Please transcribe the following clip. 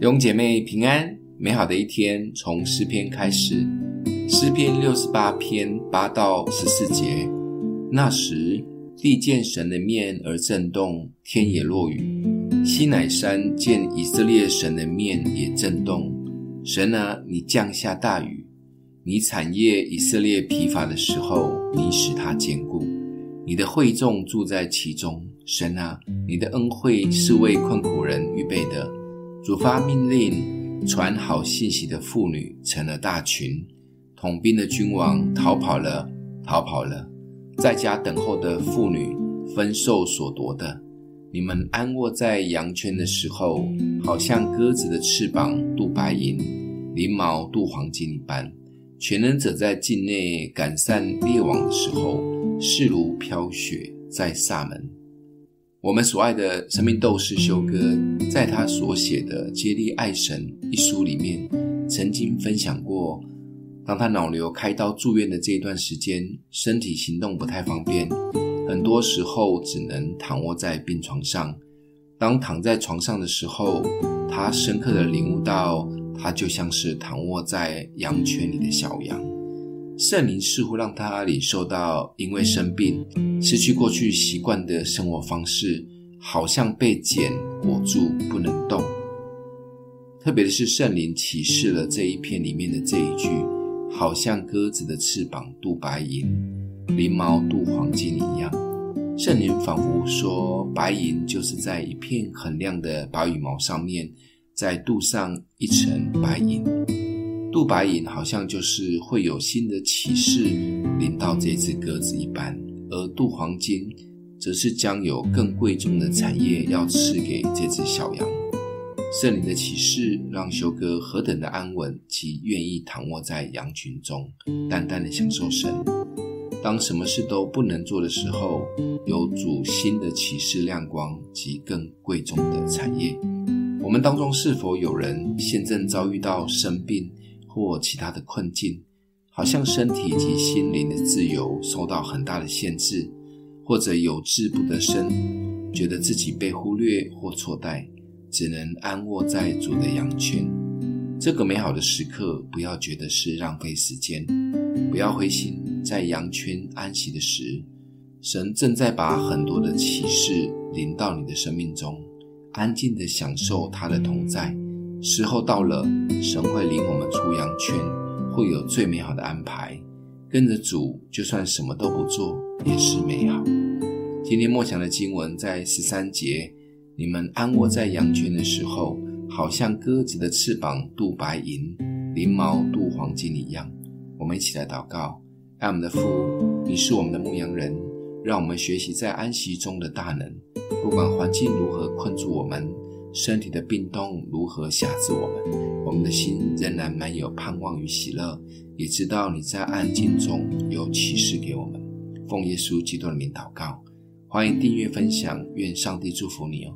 弟兄姐妹平安，美好的一天从诗篇开始。诗篇六十八篇八到十四节。那时，地见神的面而震动，天也落雨。西乃山见以色列神的面也震动。神啊，你降下大雨，你产业以色列疲乏的时候，你使他坚固。你的会众住在其中。神啊，你的恩惠是为困苦人预备的。主发命令，传好信息的妇女成了大群，统兵的君王逃跑了，逃跑了，在家等候的妇女分受所夺的。你们安卧在羊圈的时候，好像鸽子的翅膀镀白银，翎毛镀黄金一般。全能者在境内赶散列王的时候，势如飘雪在撒门。我们所爱的生命斗士修哥，在他所写的《接力爱神》一书里面，曾经分享过，当他脑瘤开刀住院的这一段时间，身体行动不太方便，很多时候只能躺卧在病床上。当躺在床上的时候，他深刻的领悟到，他就像是躺卧在羊圈里的小羊。圣灵似乎让他领受到，因为生病，失去过去习惯的生活方式，好像被茧裹住，不能动。特别的是，圣灵启示了这一篇里面的这一句：“好像鸽子的翅膀镀白银，翎毛镀黄金一样。”圣灵仿佛说，白银就是在一片很亮的白羽毛上面，再镀上一层白银。镀白银好像就是会有新的启示临到这只鸽子一般，而镀黄金则是将有更贵重的产业要赐给这只小羊。圣灵的启示让修哥何等的安稳及愿意躺卧在羊群中，淡淡的享受神。当什么事都不能做的时候，有主新的启示亮光及更贵重的产业。我们当中是否有人现正遭遇到生病？或其他的困境，好像身体及心灵的自由受到很大的限制，或者有志不得伸，觉得自己被忽略或错待，只能安卧在主的羊圈。这个美好的时刻，不要觉得是浪费时间，不要灰心，在羊圈安息的时，神正在把很多的启示临到你的生命中，安静的享受他的同在。时候到了，神会领我们出羊圈，会有最美好的安排。跟着主，就算什么都不做，也是美好。今天默想的经文在十三节：你们安卧在羊圈的时候，好像鸽子的翅膀镀白银，翎毛镀黄金一样。我们一起来祷告：爱我们的父，你是我们的牧羊人，让我们学习在安息中的大能，不管环境如何困住我们。身体的病痛如何辖制我们？我们的心仍然满有盼望与喜乐，也知道你在安静中有启示给我们。奉耶稣基督的名祷告，欢迎订阅分享，愿上帝祝福你哦。